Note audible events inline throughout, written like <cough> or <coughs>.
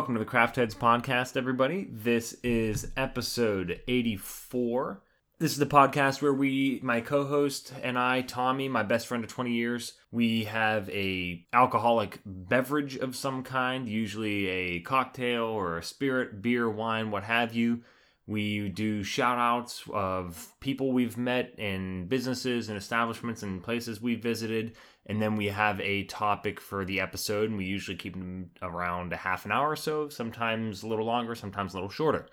Welcome to the Craft Heads podcast, everybody. This is episode 84. This is the podcast where we, my co-host and I, Tommy, my best friend of 20 years, we have a alcoholic beverage of some kind, usually a cocktail or a spirit, beer, wine, what have you. We do shout outs of people we've met in businesses and establishments and places we've visited. And then we have a topic for the episode, and we usually keep them around a half an hour or so, sometimes a little longer, sometimes a little shorter.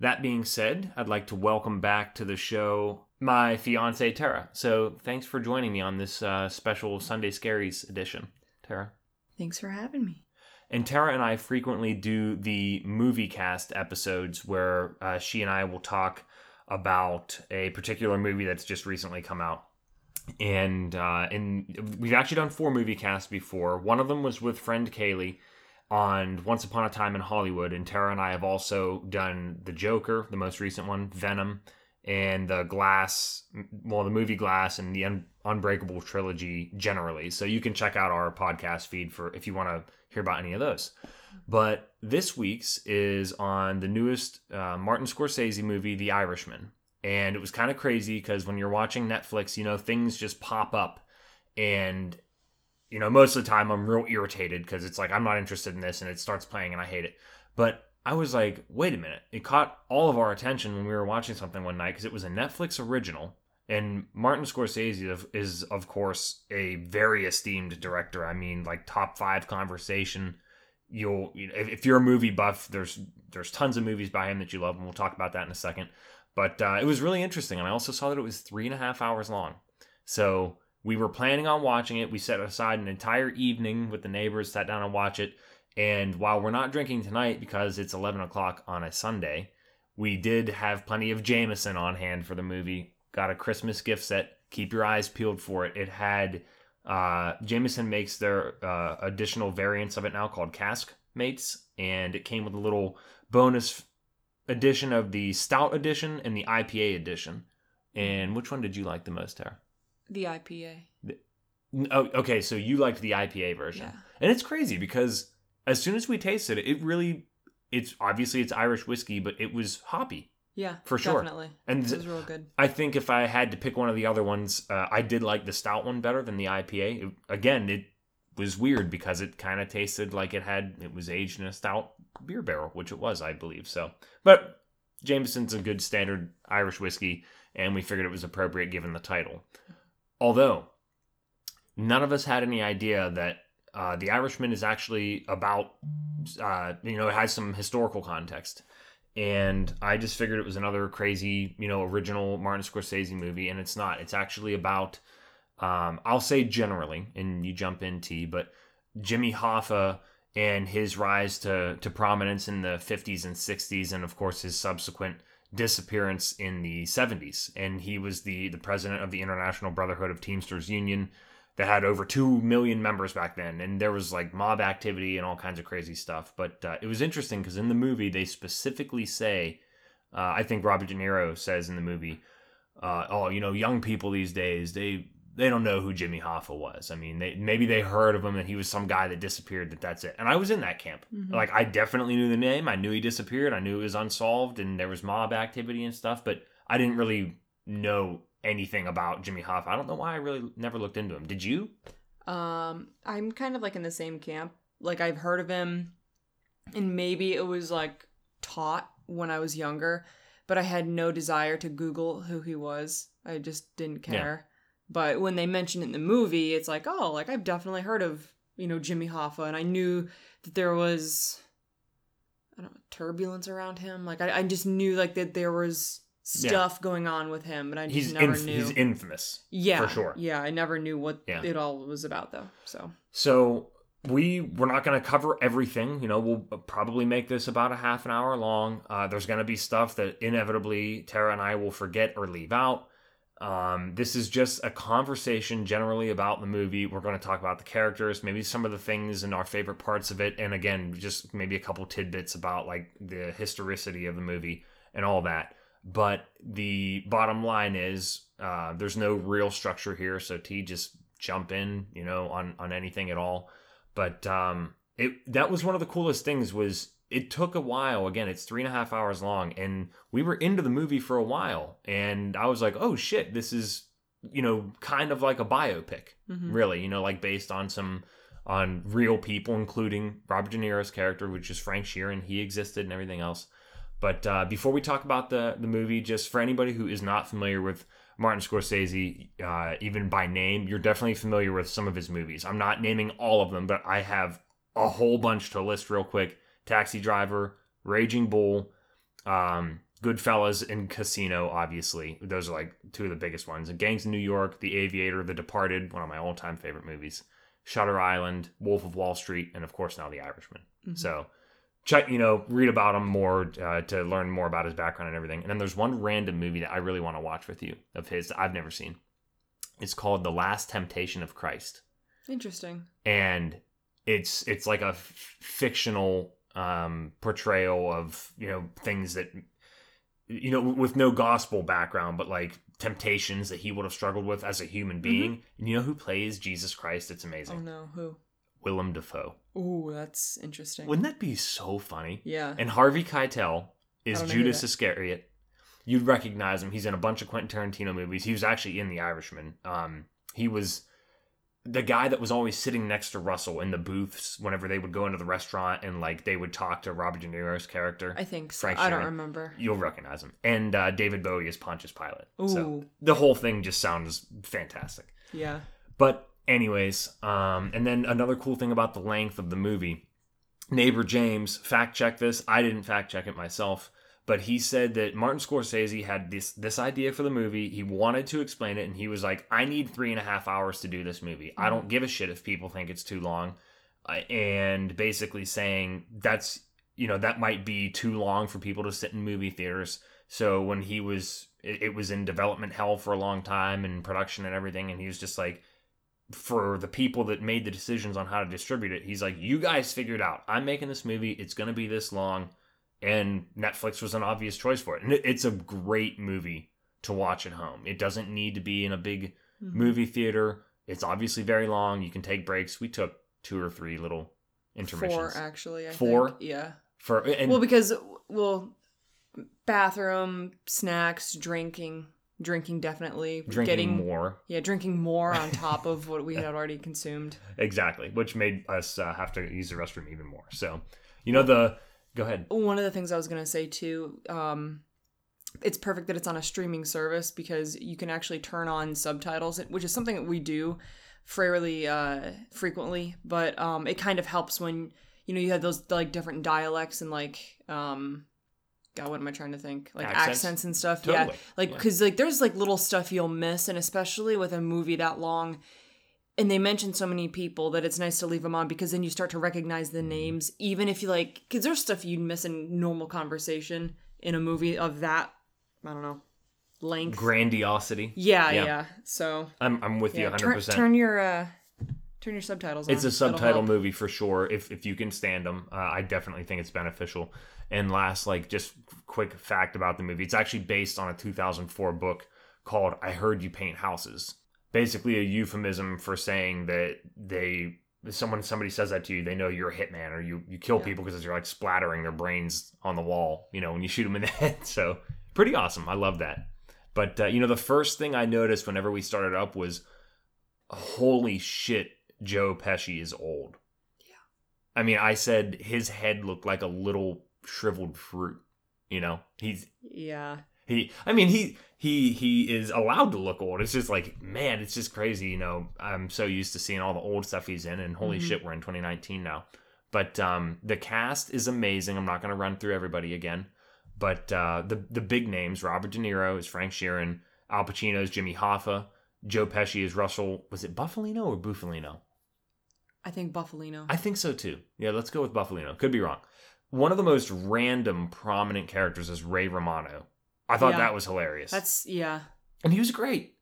That being said, I'd like to welcome back to the show my fiance, Tara. So thanks for joining me on this uh, special Sunday Scaries edition, Tara. Thanks for having me. And Tara and I frequently do the movie cast episodes where uh, she and I will talk about a particular movie that's just recently come out. And uh, and we've actually done four movie casts before. One of them was with friend Kaylee on Once Upon a Time in Hollywood, and Tara and I have also done The Joker, the most recent one, Venom, and the Glass, well, the movie Glass, and the Un- Unbreakable trilogy generally. So you can check out our podcast feed for if you want to hear about any of those. But this week's is on the newest uh, Martin Scorsese movie, The Irishman. And it was kind of crazy because when you're watching Netflix, you know, things just pop up. And, you know, most of the time I'm real irritated because it's like, I'm not interested in this and it starts playing and I hate it. But I was like, wait a minute. It caught all of our attention when we were watching something one night because it was a Netflix original. And Martin Scorsese is, of course, a very esteemed director. I mean, like top five conversation. You'll, you know, if, if you're a movie buff, there's there's tons of movies by him that you love, and we'll talk about that in a second. But uh, it was really interesting, and I also saw that it was three and a half hours long. So we were planning on watching it. We set aside an entire evening with the neighbors, sat down and watch it. And while we're not drinking tonight because it's 11 o'clock on a Sunday, we did have plenty of Jameson on hand for the movie got a Christmas gift set. Keep your eyes peeled for it. It had uh, Jameson makes their uh, additional variants of it now called Cask Mates, and it came with a little bonus edition of the Stout edition and the IPA edition. And which one did you like the most, Tara? The IPA. The, oh, okay. So you liked the IPA version, yeah. and it's crazy because as soon as we tasted it, it really, it's obviously it's Irish whiskey, but it was hoppy. Yeah, for sure. Definitely, and it was real good. I think if I had to pick one of the other ones, uh, I did like the stout one better than the IPA. It, again, it was weird because it kind of tasted like it had it was aged in a stout beer barrel, which it was, I believe. So, but Jameson's a good standard Irish whiskey, and we figured it was appropriate given the title. Although none of us had any idea that uh, the Irishman is actually about, uh, you know, it has some historical context and I just figured it was another crazy, you know, original Martin Scorsese movie, and it's not. It's actually about, um, I'll say generally, and you jump in T, but Jimmy Hoffa and his rise to to prominence in the 50s and 60s, and of course his subsequent disappearance in the 70s, and he was the the president of the International Brotherhood of Teamsters Union that had over 2 million members back then. And there was like mob activity and all kinds of crazy stuff. But uh, it was interesting because in the movie they specifically say uh, i think robert de niro says in the movie uh, oh you know young people these days they they don't know who jimmy hoffa was i mean they maybe they heard of him and he was some guy that disappeared that that's it and i was in that camp mm-hmm. like i definitely knew the name i knew he disappeared i knew it was unsolved and there was mob activity and stuff but i didn't really know anything about Jimmy Hoffa. I don't know why I really never looked into him. Did you? Um, I'm kind of like in the same camp. Like I've heard of him, and maybe it was like taught when I was younger, but I had no desire to Google who he was. I just didn't care. Yeah. But when they mentioned it in the movie, it's like, oh, like I've definitely heard of you know Jimmy Hoffa, and I knew that there was I don't know turbulence around him. Like I, I just knew like that there was stuff yeah. going on with him, but I just he's never inf- knew. He's infamous. Yeah, for sure. Yeah, I never knew what yeah. it all was about though. So so we we're not going to cover everything. You know, we'll probably make this about a half an hour long. Uh, there's going to be stuff that inevitably Tara and I will forget or leave out. Um, this is just a conversation generally about the movie. We're going to talk about the characters, maybe some of the things and our favorite parts of it, and again, just maybe a couple tidbits about like the historicity of the movie and all that. But the bottom line is uh, there's no real structure here, so T just jump in, you know, on on anything at all. But um, it that was one of the coolest things was it took a while. Again it's three and a half hours long and we were into the movie for a while and i was like oh shit this is you know kind of like a biopic Mhm. really you know like based on some on real people including robert de niro's character which is frank sheeran. He existed and everything else. But uh, before we talk about the the movie just for anybody who is not familiar with martin scorsese uh, even by name you're definitely familiar with some of his movies. I'm not naming all of them but i have a whole bunch to list real quick taxi driver raging bull um, Goodfellas and Casino, obviously. Those are like two of the biggest ones. And Gangs in New York, The Aviator, The Departed, one of my all time favorite movies. Shutter Island, Wolf of Wall Street, and of course now The Irishman. Mhm. So check, you know, read about him more uh, to learn more about his background and everything. And then there's one random movie that I really want to watch with you of his that I've never seen. It's called The Last Temptation of Christ Interesting. and it's it's like a f- fictional um portrayal of you know things that you know with no gospel background but like temptations that he would have struggled with as a human being. And you know who plays jesus christ? It's amazing. Oh no, who? willem dafoe. Ooh, that's interesting. wouldn't that be so funny? Yeah. and harvey keitel is I don't know who judas iscariot. You'd recognize him. He's in a bunch of quentin tarantino movies. He was actually in the irishman. Um he was the guy that was always sitting next to Russell in the booths whenever they would go into the restaurant and like they would talk to Robert De Niro's character. I think so. Frank I don't Sheeran. remember. You'll recognize him. And uh, David Bowie is Pontius Pilate. Ooh. So the whole thing just sounds fantastic. Yeah. But anyways, um, and then another cool thing about the length of the movie, neighbor James fact check this. I didn't fact check it myself, but he said that Martin Scorsese had this this idea for the movie. He wanted to explain it, and he was like, "I need three and a half hours to do this movie. I don't give a shit if people think it's too long." Uh, and basically saying that's you know that might be too long for people to sit in movie theaters. So when he was, it, it was in development hell for a long time and production and everything, and he was just like, for the people that made the decisions on how to distribute it, he's like, you guys figured out. I'm making this movie. It's to be this long. And Netflix was an obvious choice for it. And it's a great movie to watch at home. It doesn't need to be in a big Mhm. movie theater. It's obviously very long. You can take breaks. We took two or three little intermissions. Four actually. I Four? Think. Yeah. For, and well, because well, bathroom, snacks, drinking, drinking definitely, drinking getting more. yeah, drinking more on top of what we had already consumed. <laughs> Exactly. Which made us uh, have to use the restroom even more. So, you know, the. Go ahead. One of the things I was gonna say too, um, it's perfect that it's on a streaming service because you can actually turn on subtitles, which is something that we do fairly uh, frequently. But um, it kind of helps when you know you have those like different dialects and like um, God, what am I trying to think? Like Accents? accents, and stuff. Totally. Yeah, like Yeah. because like there's like little stuff you'll miss, and especially with a movie that long. And they mention so many people that it's nice to leave them on because then you start to recognize the names, even if you like, because there's stuff you'd miss in normal conversation in a movie of that, I don't know, length. Grandiosity. yeah, Yeah. yeah, So I'm, I'm with yeah, you turn, 100%. turn your uh, turn your subtitles on. it's a subtitle movie for sure if if you can stand them uh, i definitely think it's beneficial and last like just quick fact about the movie it's actually based on a 2004 book called i heard you paint houses basically a euphemism for saying that they someone somebody says that to you they know you're a hitman or you you kill Yeah. people because you're like splattering their brains on the wall you know when you shoot them in the <laughs> head so pretty awesome i love that but uh, you know the first thing i noticed whenever we started up was holy shit joe pesci is old Yeah. I mean, I said his head looked like a little shriveled fruit. You know, he's Yeah, he. I mean, he he he is allowed to look old. It's just like, man, it's just crazy. You know, I'm so used to seeing all the old stuff he's in, and holy Mhm. shit, we're in 2019 now. But um, the cast is amazing. I'm not going to run through everybody again, but uh, the the big names: Robert De Niro is Frank Sheeran, Al Pacino is Jimmy Hoffa, Joe Pesci is Russell. Was it Buffalino or Bufalino? I think Buffalino. I think so too. Yeah, let's go with Buffalino. Could be wrong. One of the most random prominent characters is Ray Romano. I thought Yeah. that was hilarious. That's yeah. and he was great.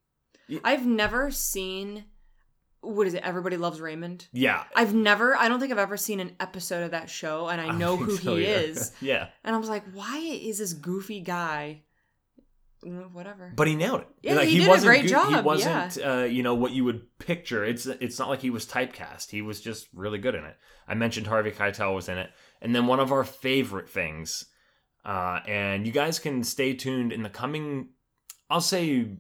I've never seen what is it? Everybody loves Raymond. Yeah. I've never. I don't think I've ever seen an episode of that show, and I <laughs> know think who so he is. <laughs> yeah. And I was like, why is this goofy guy Mm, Whatever. but he nailed it. Yeah, he did a great He job, wasn't, uh, you know, what you would picture. It's it's not like he was typecast. He was just really good in it. I mentioned Harvey Keitel was in it, and then one of our favorite things, uh, and you guys can stay tuned in the coming, I'll say,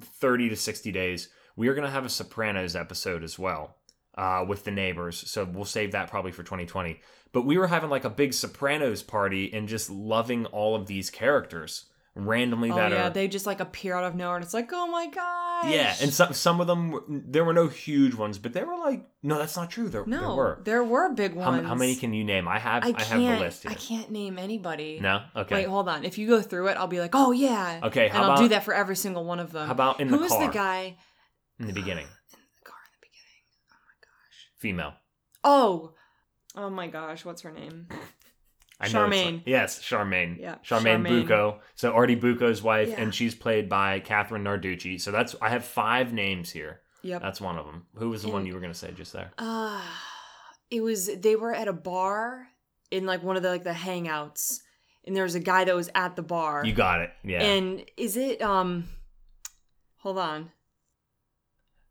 thirty to sixty days. We are going to have a Sopranos episode as well uh, with the neighbors. So we'll save that probably for 2020. But we were having like a big Sopranos party and just loving all of these characters randomly oh that yeah, are they just like appear out of nowhere, and it's like, oh my god. Yeah, and some some of them were- there were no huge ones, but they were like no, that's not true. There, no, there were. big ones. how many can you name? I have I I, have the list here. I can't name anybody. No, okay. Wait, hold on. If you go through it, I'll be like, oh yeah. Okay, how and I'll do that for every single one of them. How about in Who the was the guy in the beginning? <sighs> in the car in the beginning? Oh my gosh. Female. Oh. Oh my gosh, what's her name? I Charmaine. like- yes, Charmaine. Yeah, Charmaine, Charmaine. Bucco. So Artie Bucco's wife, Yeah. and she's played by Kathrine Narducci. So that's I have five names here. Yep. That's one of them. Who was the one you were going to say just there? Uh it was they were at a bar in like one of the like the hangouts. And there was a guy that was at the bar. You got it. Yeah. And is it um hold on.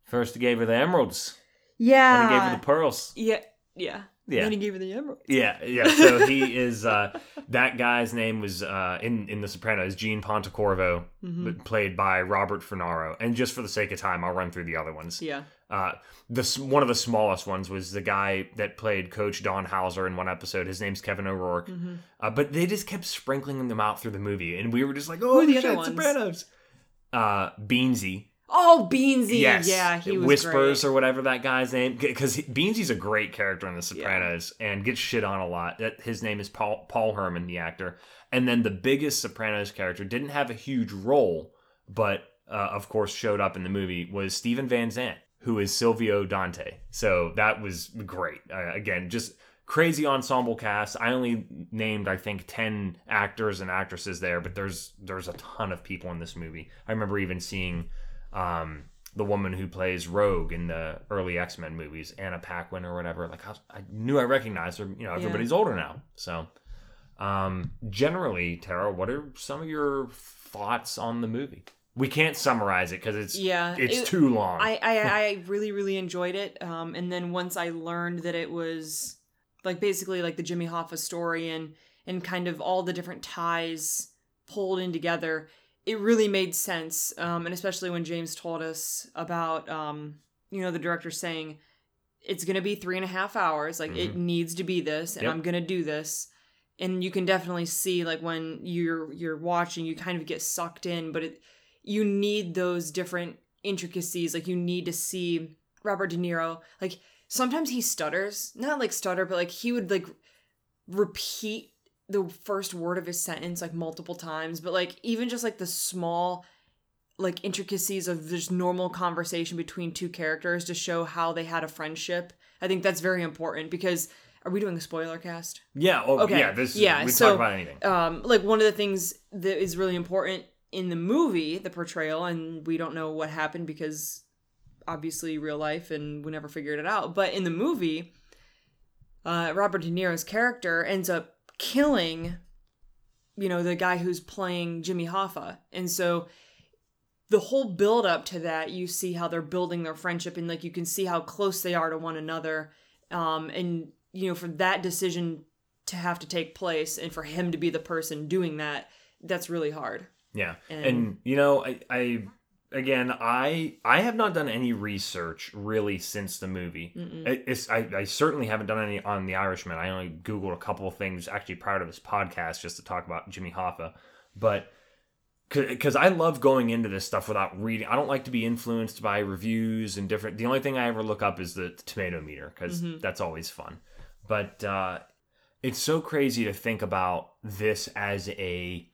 First, he gave her the emeralds. Yeah. Then he gave her the pearls. Yeah. Yeah. Yeah. Then he gave her the emerald. Yeah, yeah. So he is uh that guy's name was uh in in the Sopranos, Gene Pontecorvo, Mhm. but played by Robert Funaro. And just for the sake of time, I'll run through the other ones. Yeah. Uh the one of the smallest ones was the guy that played Coach Don Hauser in one episode. His name's Kevin O'Rourke. Mhm. Uh, but they just kept sprinkling them out through the movie, and we were just like, "Oh, Who the shit, other ones? Sopranos." Uh, Beansy, Oh, Beansy. yes, Yeah, he was Whispers great. or whatever that guy's name, because Beansy's a great character in The Sopranos and gets shit on a lot. His name is Paul Paul Herman, the actor, and then the biggest Sopranos character didn't have a huge role, but uh, of course showed up in the movie was Steven Van Zandt, who is Silvio Dante. So that was great. Uh, again, just crazy ensemble cast. I only named I think 10 actors and actresses there, but there's there's a ton of people in this movie. I remember even seeing um the woman who plays Rogue in the early X-Men movies, Anna Paquin or whatever. Like I, I knew I recognized her, you know, everybody's older now. So um generally, Tara, what are some of your thoughts on the movie? We can't summarize it because it's Yeah, it's it- too long. I, I <laughs> I really really enjoyed it. Um, and then once I learned that it was like basically like the Jimmy Hoffa story and and kind of all the different ties pulled in together, it really made sense. Um, and especially when James told us about um, you know, the director saying it's gonna be three and a half hours. Like it needs to be this, and Yep. I'm gonna do this. And you can definitely see like when you're you're watching, you kind of get sucked in, but it you need those different intricacies. Like you need to see Robert De Niro. Like sometimes he stutters, not like stutter, but like he would like repeat the first word of his sentence like multiple times. But like even just like the small like intricacies of just normal conversation between two characters to show how they had a friendship. I think that's very important because are we doing a spoiler cast? yeah, oh, Okay, yeah, this yeah, we so- talk about anything. um like one of the things that is really important in the movie the portrayal and we don't know what happened because obviously real life and we never figured it out but in the movie uh robert de niro's character ends up killing you know the guy who's playing jimmy hoffa. And so the whole build up to that you see how they're building their friendship and like you can see how close they are to one another. Um and you know for that decision to have to take place and for him to be the person doing that that's really hard. Yeah, and, And- you know, I, I again, I I have not done any research really since the movie. It's I, I certainly haven't done any on the Irishman. I only googled a couple of things actually prior to this podcast just to talk about Jimmy Hoffa, but because I love going into this stuff without reading. I don't like to be influenced by reviews and different. The only thing I ever look up is the tomato meter because Mhm. that's always fun. But uh, it's so crazy to think about this as a.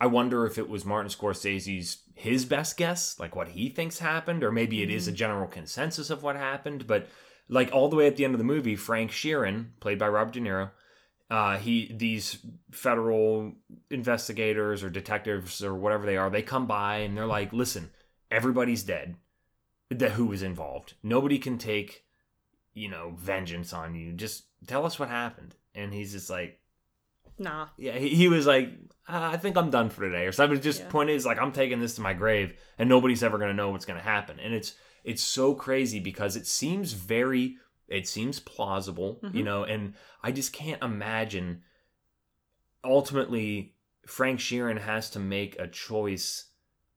I wonder if it was Martin Scorsese's his best guess, like what he thinks happened, or maybe it is a general consensus of what happened. But like all the way at the end of the movie, Frank Sheeran, played by Robert De Niro, uh, he these federal investigators or detectives or whatever they are, they come by and they're like, "Listen, everybody's dead. That who was involved. Nobody can take, you know, vengeance on you. Just tell us what happened." And he's just like, Nah. Yeah, he, he was like, "Ah, I think I'm done for today, or something. Just Yeah. point is like, I'm taking this to my grave, and nobody's ever gonna know what's gonna happen. And it's it's so crazy because it seems very, it seems plausible, you Mhm. know, and I just can't imagine. Ultimately, Frank Sheeran has to make a choice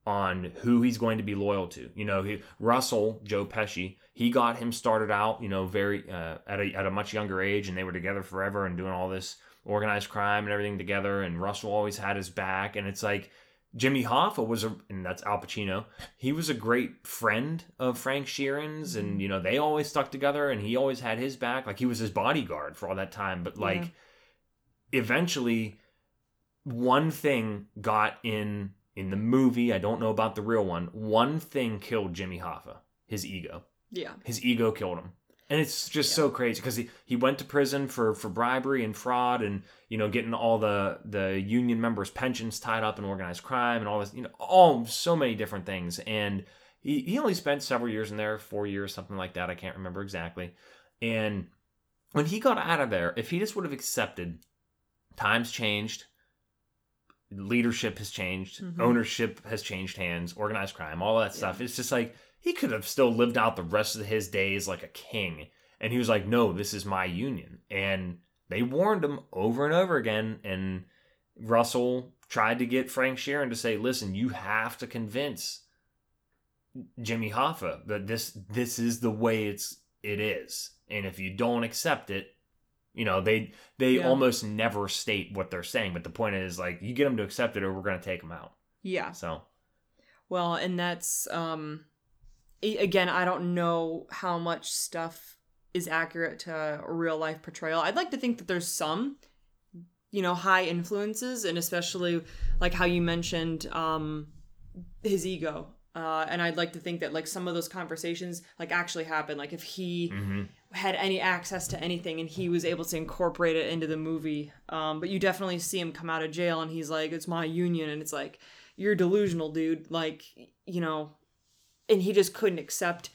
on who he's going to be loyal to. You know, he, Russell Joe Pesci, he got him started out, you know, very uh, at a at a much younger age, and they were together forever and doing all this organized crime and everything together. And Russell always had his back, and it's like Jimmy Hoffa was a, and that's Al Pacino. He was a great friend of Frank Sheeran's, and you know they always stuck together, and he always had his back. Like he was his bodyguard for all that time. But like, Yeah. eventually, one thing got in in the movie. I don't know about the real one. One thing killed Jimmy Hoffa. His ego. Yeah. His ego killed him. And it's just so crazy because he, he went to prison for, for bribery and fraud and, you know, getting all the, the union members' pensions tied up in organized crime and all this, you know, all so many different things. And he, he only spent several years in there, four years, something like that. I can't remember exactly. And when he got out of there, if he just would have accepted, times changed, leadership has changed, Mhm. ownership has changed hands, organized crime, all that stuff. It's just like he could have still lived out the rest of his days like a king. And he was like, no, this is my union. And they warned him over and over again. And Russell tried to get Frank Sheeran to say, listen, you have to convince Jimmy Hoffa that this this is the way it's it is. And if you don't accept it, you know, they they Yeah. almost never state what they're saying, but the point is like you get them to accept it or we're going to take them out. Yeah. So, Well, and that's um again, I don't know how much stuff is accurate to a real life portrayal. I'd like to think that there's some you know, high influences and especially like how you mentioned um his ego. Uh, and I'd like to think that like some of those conversations like actually happen. Like if he mhm. Had any access to anything and he was able to incorporate it into the movie. Um, but you definitely see him come out of jail and he's like, it's my union. And it's like, you're delusional, dude. Like, you know, and he just couldn't accept,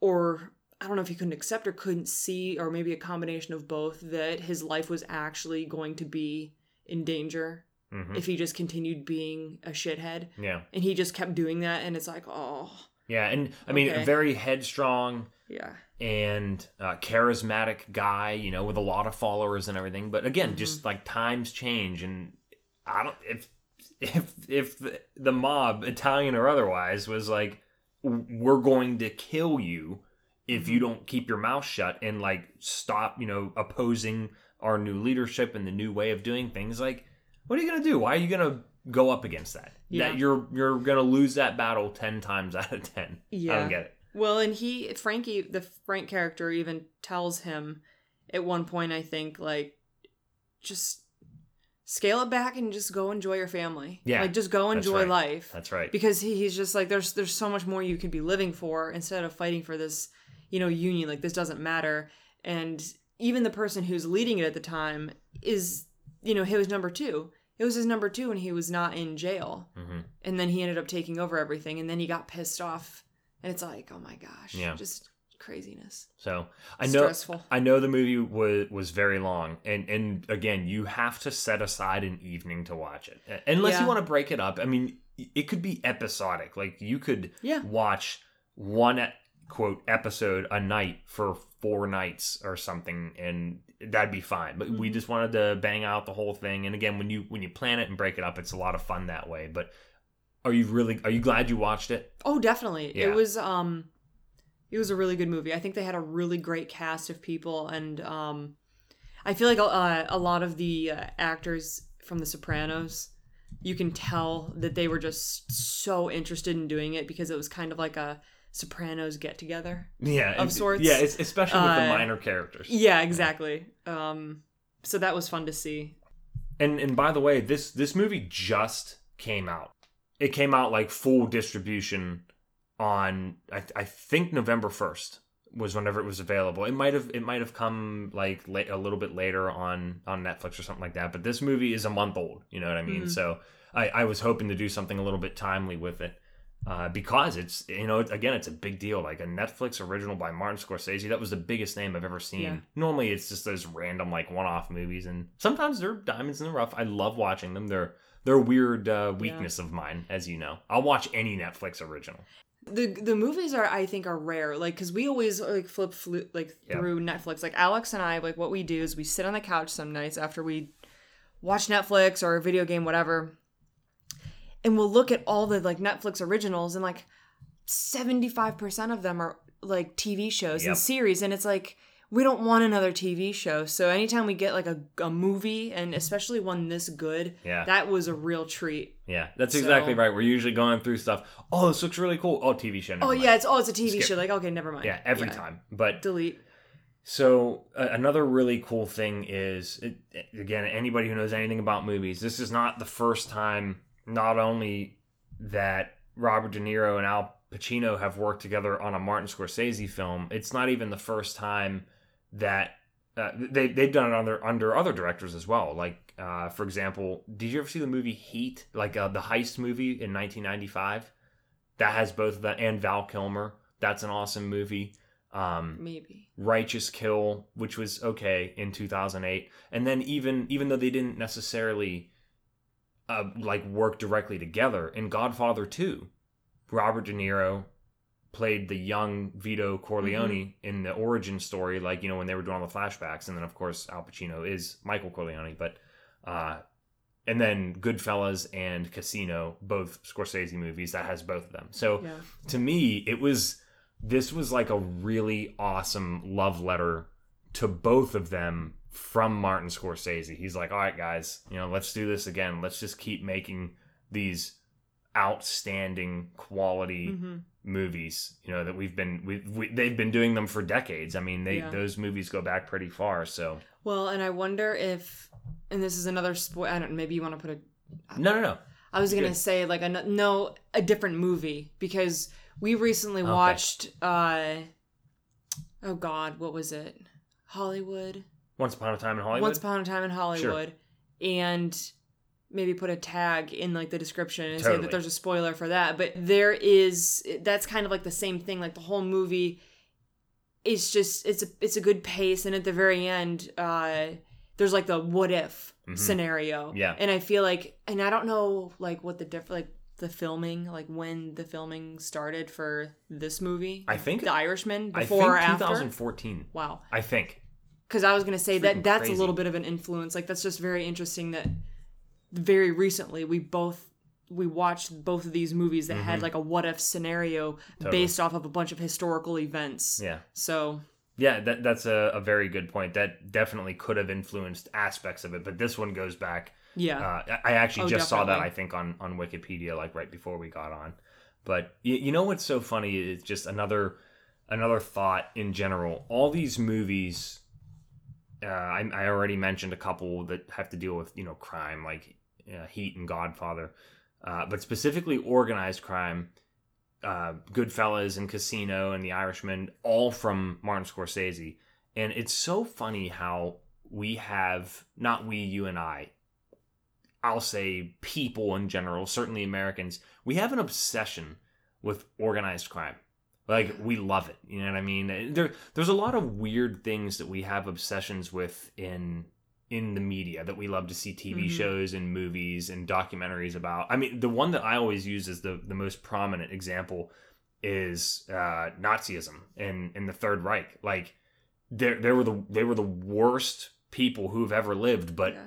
or I don't know if he couldn't accept or couldn't see, or maybe a combination of both, that his life was actually going to be in danger Mhm. if he just continued being a shithead. yeah. And he just kept doing that. And it's like, oh, Yeah, and I mean, Okay. very headstrong yeah. and uh, charismatic guy, you know, with a lot of followers and everything. But again, Mm-hmm. just like times change, and I don't if if if the, the mob, Italian or otherwise, was like, we're going to kill you if you Mhm. don't keep your mouth shut and like stop, you know, opposing our new leadership and the new way of doing things. Like, what are you gonna do? Why are you gonna go up against that? Yeah. That you're you're gonna lose that battle ten times <laughs> out of ten. Yeah. I don't get it. Well, and he Frankie, the Frank character, even tells him at one point, I think, like, just scale it back and just go enjoy your family. Yeah, like just go that's enjoy right. life That's right. because he, he's just like there's there's so much more you could be living for instead of fighting for this you know union like this doesn't matter and even the person who's leading it at the time is you know he was number two it was his number two and he was not in jail hmm and then he ended up taking over everything and then he got pissed off and it's like oh my gosh Yeah. just craziness So I know stressful I know the movie was was very long, and and again, you have to set aside an evening to watch it, unless Yeah. you want to break it up. I mean, it could be episodic. Like you could Yeah. watch one quote episode a night for four nights or something, and that'd be fine. But we Mhm. just wanted to bang out the whole thing. And again, when you when you plan it and break it up, it's a lot of fun that way. But are you really are you glad you watched it? oh definitely Yeah. it was um it was a really good movie i think they had a really great cast of people and um i feel like a, a lot of the uh, actors from the sopranos you can tell that they were just so interested in doing it because it was kind of like a sopranos get together Yeah, Of sorts. Yeah, it's, especially with the Uh, minor characters. yeah exactly um so that was fun to see And and by the way, this this movie just came out. It came out like full distribution on I, I think November first was whenever it was available. It might have it might have come like late, a little bit later on on Netflix or something like that. But this movie is a month old. You know what I mean? Mhm. So I I was hoping to do something a little bit timely with it. uh, because it's you know again it's a big deal like a Netflix original by Martin Scorsese that was the biggest name I've ever seen. Yeah. Normally it's just those random like one-off movies and sometimes they're diamonds in the rough. I love watching them. They're they're weird uh, weakness of mine as you know. I'll watch any Netflix original. the the movies are I think are rare like because we always like flip flu- like Yeah. through Netflix like Alex and I like what we do is we sit on the couch some nights after we watch Netflix or a video game whatever and we'll look at all the like Netflix originals and like 75% of them are like TV shows Yep. and series and it's like we don't want another TV show so anytime we get like a, a movie and especially one this good Yeah. that was a real treat Yeah, that's So- exactly right. We're usually going through stuff. Oh, this looks really cool. Oh, TV show. never oh mind. yeah it's oh it's a TV Skip. show like okay never mind yeah, every time. But delete So uh, another really cool thing is, it, again, anybody who knows anything about movies, this is not the first time. Not only that Robert De Niro and Al Pacino have worked together on a Martin Scorsese film, it's not even the first time that uh, they they've done it under under other directors as well. Like uh, for example, did you ever see the movie Heat? Like uh, the heist movie in 1995, that has both of them and Val Kilmer. That's an awesome movie. Um, maybe Righteous Kill, which was okay in 2008, and then even even though they didn't necessarily uh, like work directly together in Godfather 2, Robert De Niro played the young Vito Corleone in the origin story, like you know when they were doing all the flashbacks, and then of course Al Pacino is Michael Corleone, but uh, and then Goodfellas and Casino, both Scorsese movies that has both of them. So yeah to me, it was this was like a really awesome love letter to both of them from Martin Scorsese. He's like, "All right, guys, you know, let's do this again. Let's just keep making these outstanding quality hmm movies. You know that we've been we, we they've been doing them for decades. I mean, they Yeah. those movies go back pretty far. So Well, and I wonder if, and this is another spoil. I don't. Maybe you want to put a. no, no, no. I was gonna Good. say like a no a different movie because we recently Okay. watched. uh Oh God, what was it? Hollywood. Once upon a time in Hollywood. Once Upon a Time in Hollywood, and maybe put a tag in like the description and say that there's a spoiler for that. But there is that's kind of like the same thing. Like the whole movie is just it's a it's a good pace, and at the very end, uh, there's like the what if Mhm. scenario. Yeah. and I feel like, and I don't know like what the diff like the filming like when the filming started for this movie. I think The Irishman I before think or after. 2014. Wow I think. because I was gonna say that that's crazy. a little bit of an influence. Like that's just very interesting that very recently we both we watched both of these movies that had Mhm. like a what if scenario Totally. based off of a bunch of historical events. Yeah. So Yeah, that, that's a, a very good point. That definitely could have influenced aspects of it, but this one goes back. yeah, Uh, I actually Oh, just saw that. I think, on, on Wikipedia, like right before we got on. But you, you know what's so funny is just another another thought in general. All these movies, uh, I, I already mentioned a couple that have to deal with you know crime, like uh, Heat and Godfather, uh, but specifically organized crime. Uh, Goodfellas and Casino and The Irishman, all from Martin Scorsese, and it's so funny how we have not we, you and I, I'll say people in general, certainly Americans, we have an obsession with organized crime. Like we love it. You know what I mean? There there's a lot of weird things that we have obsessions with in in the media that we love to see TV Mhm. shows and movies and documentaries about. I mean, the one that I always use as the the most prominent example is uh Nazism in in the Third Reich. Like they they were the they were the worst people who've ever lived, but yeah.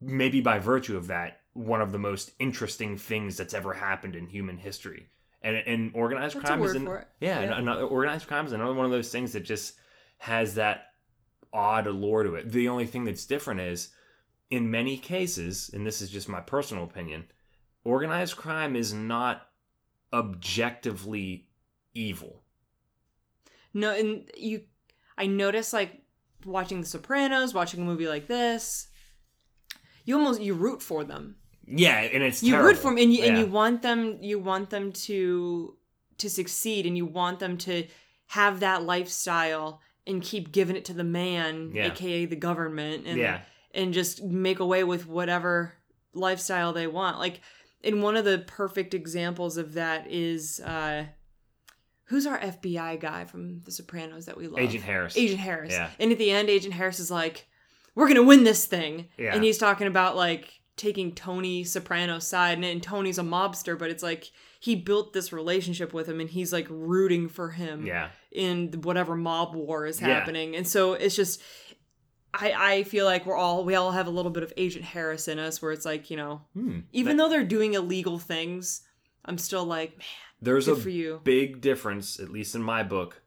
maybe by virtue of that, one of the most interesting things that's ever happened in human history. And, and organized That's crime is an, yeah, Yeah. Another, organized crime is another one of those things that just has that odd allure to it. The only thing that's different is, in many cases, and this is just my personal opinion, organized crime is not objectively evil. No, and you, I notice like watching The Sopranos, watching a movie like this, you almost you root for them. Yeah, and it's you terrible. root for them and you, and you want them you want them to to succeed and you want them to have that lifestyle and keep giving it to the man Yeah. aka the government and yeah, and just make away with whatever lifestyle they want like and one of the perfect examples of that is uh who's our FBI guy from The Sopranos that we love? Agent Harris. Agent Harris. Yeah. And at the end, Agent Harris is like, "We're gonna win this thing," Yeah. and he's talking about like taking Tony Soprano's side, and, and Tony's a mobster, but it's like he built this relationship with him, and he's like rooting for him Yeah. in whatever mob war is Yeah. happening, and so it's just. I, I feel like we're all we all have a little bit of Agent Harris in us where it's like, you know, Hmm. even though they're doing illegal things, I'm still like, man, There's a for you. big difference, at least in my book,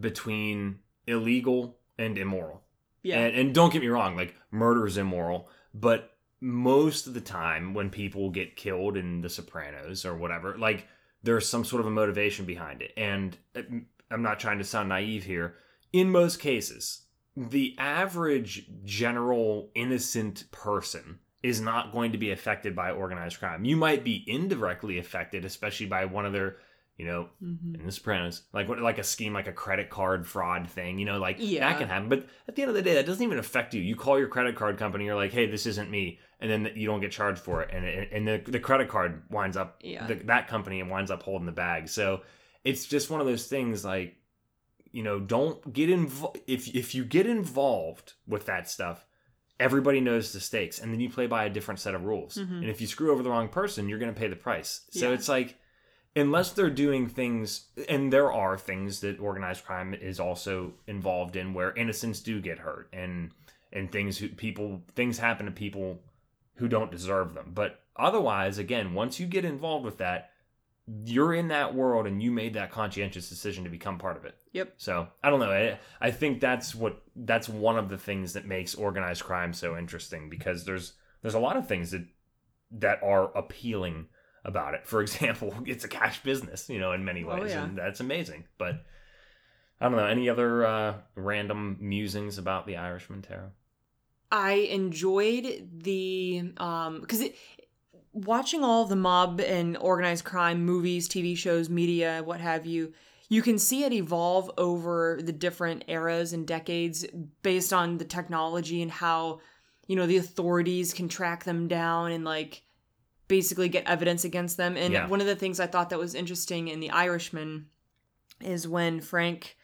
between illegal and immoral. Yeah. And, and don't get me wrong, like murder is immoral, but most of the time when people get killed in The Sopranos or whatever, like there's some sort of a motivation behind it. And uh, I'm not trying to sound naive here. In most cases, the average general innocent person is not going to be affected by organized crime. You might be indirectly affected, especially by one of their, you know, Mhm. in The Sopranos, like what, like a scheme, like a credit card fraud thing. You know, like Yeah. that can happen. But at the end of the day, that doesn't even affect you. You call your credit card company, you're like, "Hey, this isn't me," and then you don't get charged for it, and it, and the, the credit card winds up, Yeah. the, that company winds up holding the bag. So it's just one of those things, like you know, don't get involved. If if you get involved with that stuff, everybody knows the stakes, and then you play by a different set of rules. Mhm. And if you screw over the wrong person, you're going to pay the price. So Yeah. it's like unless they're doing things and there are things that organized crime is also involved in where innocents do get hurt and and things who people things happen to people who don't deserve them. But otherwise again once you get involved with that you're in that world and you made that conscientious decision to become part of it. Yep. so i don't know. I, I think that's what that's one of the things that makes organized crime so interesting because there's there's a lot of things that that are appealing about it. For <laughs> example, it's a cash business, you know, in many Oh, ways, yeah. and that's amazing. But I don't know any other uh, random musings about the Irishman, Tara. I enjoyed the um because it watching all the mob and organized crime movies, TV shows, media, what have you. You can see it evolve over the different eras and decades based on the technology and how you know the authorities can track them down and like basically get evidence against them. And Yeah. one of the things I thought that was interesting in The Irishman is when Frank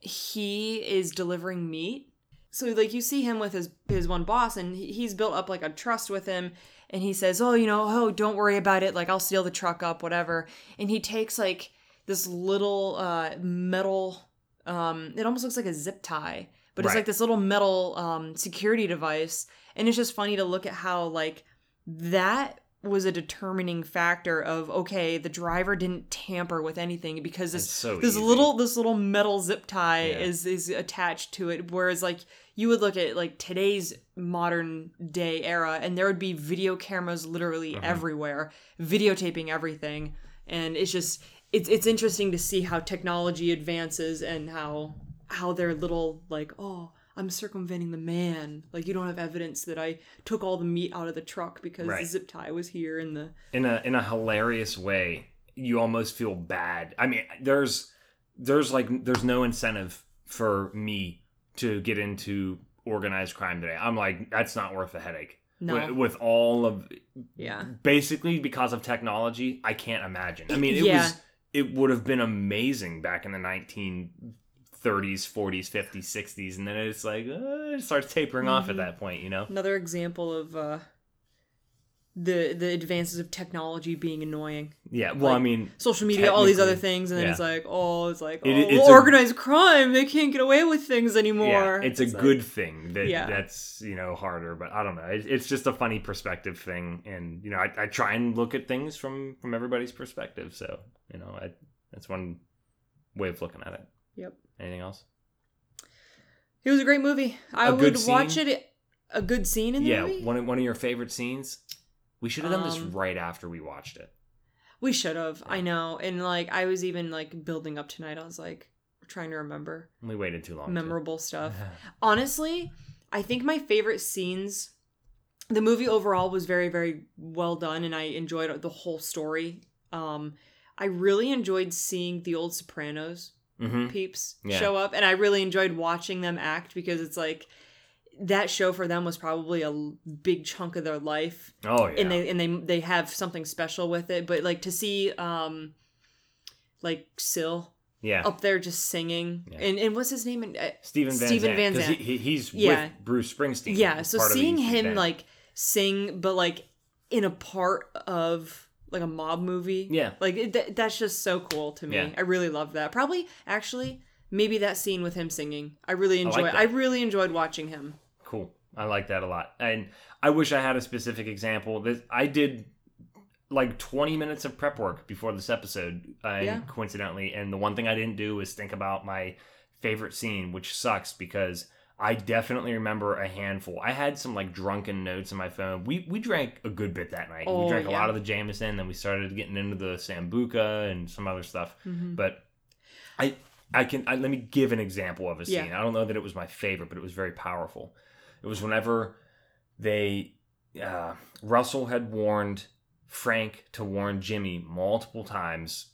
he is delivering meat. So like you see him with his his one boss and he's built up like a trust with him and he says, "Oh, you know, oh, don't worry about it. Like I'll steal the truck up, whatever." And he takes like this little uh metal um it almost looks like a zip tie, but it's like this little metal um security device and it's just funny to look at how like that was a determining factor of okay the driver didn't tamper with anything because this so this easy. little this little metal zip tie Yeah. is is attached to it whereas like you would look at like today's modern day era and there would be video cameras literally Mhm. everywhere videotaping everything and it's just it's it's interesting to see how technology advances and how how they're little like oh I'm circumventing the man like you don't have evidence that I took all the meat out of the truck because the zip tie was here and the in a in a hilarious way. You almost feel bad. I mean, there's there's like there's no incentive for me to get into organized crime today. I'm like that's not worth the headache. no With, with all of yeah basically because of technology, I can't imagine. I mean, it Yeah. was it would have been amazing back in the 1930s, 40s, 50s, 60s, and then it's like uh, it starts tapering off at Mhm. that point. You know? another example of uh the the advances of technology being annoying Yeah. Well, I mean, social media all these other things and then yeah. it's like oh it's like oh, It- it's a- organized crime they can't get away with things anymore yeah, it's a like- good thing that Yeah. that's you know harder. But I don't know. It, it's just a funny perspective thing, and you know, I, I try and look at things from from everybody's perspective. So you know, I, that's one way of looking at it. Yep. Anything else? it was a great movie. I A would watch it a good scene in the yeah, movie? one of, one of your favorite scenes. We should have done this Um, right after we watched it. we should have i know. And like i was even like building up tonight. I was like trying to remember We waited too long. memorable stuff. <laughs> Honestly i think my favorite scenes the movie overall was very very well done and i enjoyed the whole story. Um i really enjoyed seeing the old sopranos Mhm. peeps Yeah. show up and i really enjoyed watching them act because it's like that show for them was probably a big chunk of their life Oh yeah. and they and they they have something special with it but like to see um like Sil yeah. up there just singing Yeah. and and what's his name and uh, Steven Van Steven Zandt. Van Zandt. He, he- he's Yeah. with Bruce Springsteen. yeah so part of the seeing him Band. like sing but like in a part of like a mob movie Yeah. like it, that, that's just so cool to me Yeah. i really love that probably actually maybe that scene with him singing i really like enjoy that. I really enjoyed watching him Cool. I like that a lot. And I wish I had a specific example. This I did like 20 minutes of prep work before this episode, uh, Yeah. coincidentally. And the one thing I didn't do was think about my favorite scene, which sucks because I definitely remember a handful. I had some like drunken notes in my phone. We we drank a good bit that night. Oh, we drank a lot of the Jameson, then we started getting into the Sambuca and some other stuff. Mhm. But I I can I, let me give an example of a scene. Yeah. I don't know that it was my favorite, but it was very powerful. It was whenever they uh, Russell had warned Frank to warn Jimmy multiple times.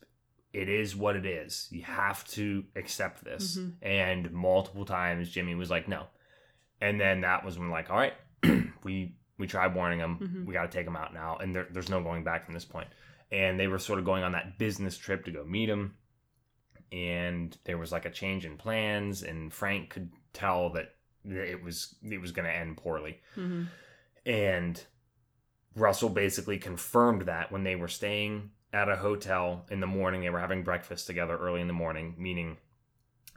It is what it is. You have to accept this. Mhm. And multiple times Jimmy was like, no. And then that was when like, all right, <clears throat> we we tried warning him. Mhm. We got to take him out now, and there, there's no going back from this point. And they were sort of going on that business trip to go meet him, and there was like a change in plans, and Frank could tell that it was it was going to end poorly. Mhm. And Russell basically confirmed that when they were staying at a hotel in the morning, they were having breakfast together early in the morning, meaning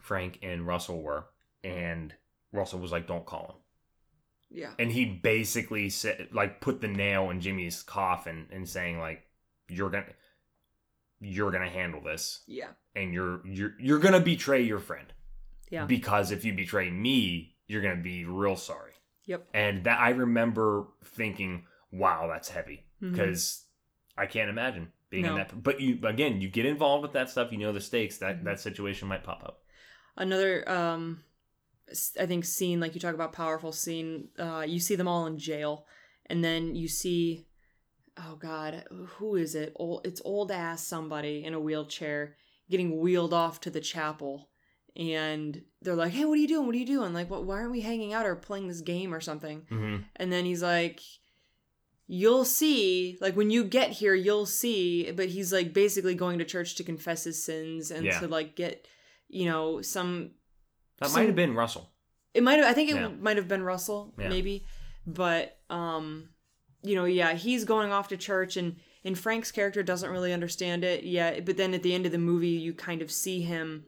Frank and Russell were. And Russell was like, don't call him. yeah And he basically said, like, put the nail in Jimmy's coffin and saying, like, you're going to. You're gonna handle this, yeah and you're you're you're gonna betray your friend yeah because if you betray me, you're gonna be real sorry. Yep. And that I remember thinking, wow, that's heavy Mhm. because I can't imagine being in that. But you again, you get involved with that stuff, you know the stakes. That Mhm. that situation might pop up. another um i think scene like you talk about powerful scene uh you see them all in jail and then you see oh god who is it old it's old ass somebody in a wheelchair getting wheeled off to the chapel and they're like hey what are you doing what are you doing like what, why aren't we hanging out or playing this game or something Mm-hmm. and then he's like you'll see like when you get here you'll see but he's like basically going to church to confess his sins and Yeah. to like get you know some That some- might have been Russell. it might have i think it Yeah. might have been russell Yeah. maybe but um you know yeah he's going off to church and and frank's character doesn't really understand it yet but then at the end of the movie you kind of see him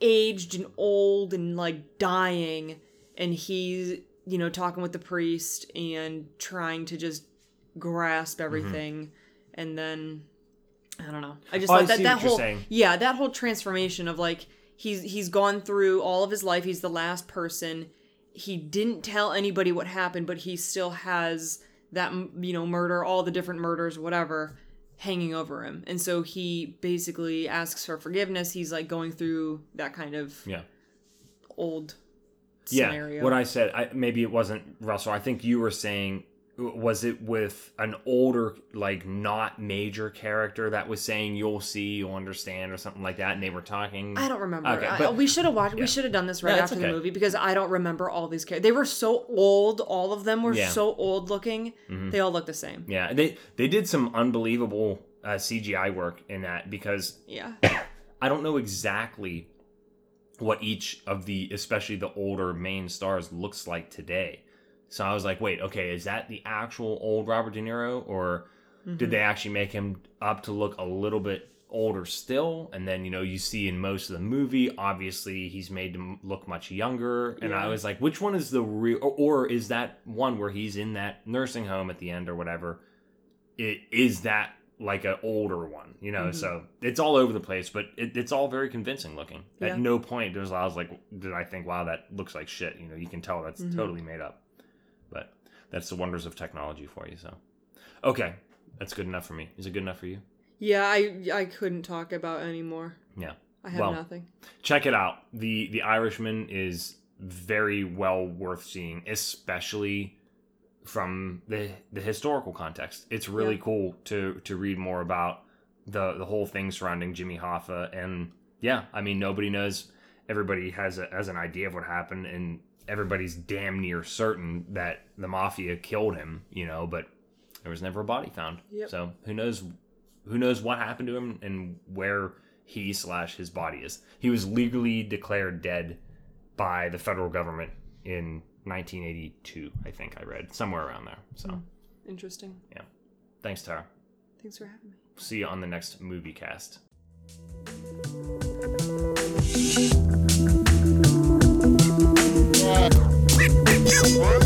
aged and old and like dying and he's you know talking with the priest and trying to just grasp everything. And then i don't know. I just Mm-hmm. Oh, I that that whole yeah that whole transformation of like he's he's gone through all of his life. He's the last person. He didn't tell anybody what happened but he still has that you know murder all the different murders whatever hanging over him. And so he basically asks for forgiveness. He's like going through that kind of Yeah. old Yeah. What I said, I, maybe it wasn't Russell. I think you were saying, was it with an older, like not major character that was saying you'll see, you'll understand, or something like that, and they were talking. I don't remember. Okay, I- we should have watched. yeah. We should have done this right it's after okay. the movie because I don't remember all these characters. They were so old. All of them were Yeah. so old looking. Mhm. They all look the same. Yeah, they they did some unbelievable uh, CGI work in that because Yeah. <coughs> I don't know exactly what each of the, especially the older main stars, looks like today. So I was like, wait, okay, is that the actual old Robert De Niro, or Mm-hmm. did they actually make him up to look a little bit older still? And then you know you see in most of the movie, obviously he's made to look much younger, and I was like, which one is the real, or, or is that one where he's in that nursing home at the end or whatever? It is that like an older one, you know? Mhm. So it's all over the place, but it, it's all very convincing looking. Yeah. At no point does I was like, did I think, wow, that looks like shit? You know, you can tell that's Mhm. totally made up. But that's the wonders of technology for you. So, okay, that's good enough for me. Is it good enough for you? Yeah. I I couldn't talk about anymore. Yeah. I have Well, nothing. Check it out. the The Irishman is very well worth seeing, especially from the the historical context. It's really Yeah. cool to to read more about the the whole thing surrounding Jimmy Hoffa and yeah, I mean nobody knows. Everybody has a, has an idea of what happened, and everybody's damn near certain that the mafia killed him, you know, but there was never a body found. Yep. So who knows who knows what happened to him and where he slash his body is. He was legally declared dead by the federal government in 1982, I think I read, somewhere around there. So hmm. interesting. Yeah. Thanks, Tara. Thanks for having me. See you on the next movie cast. Yeah.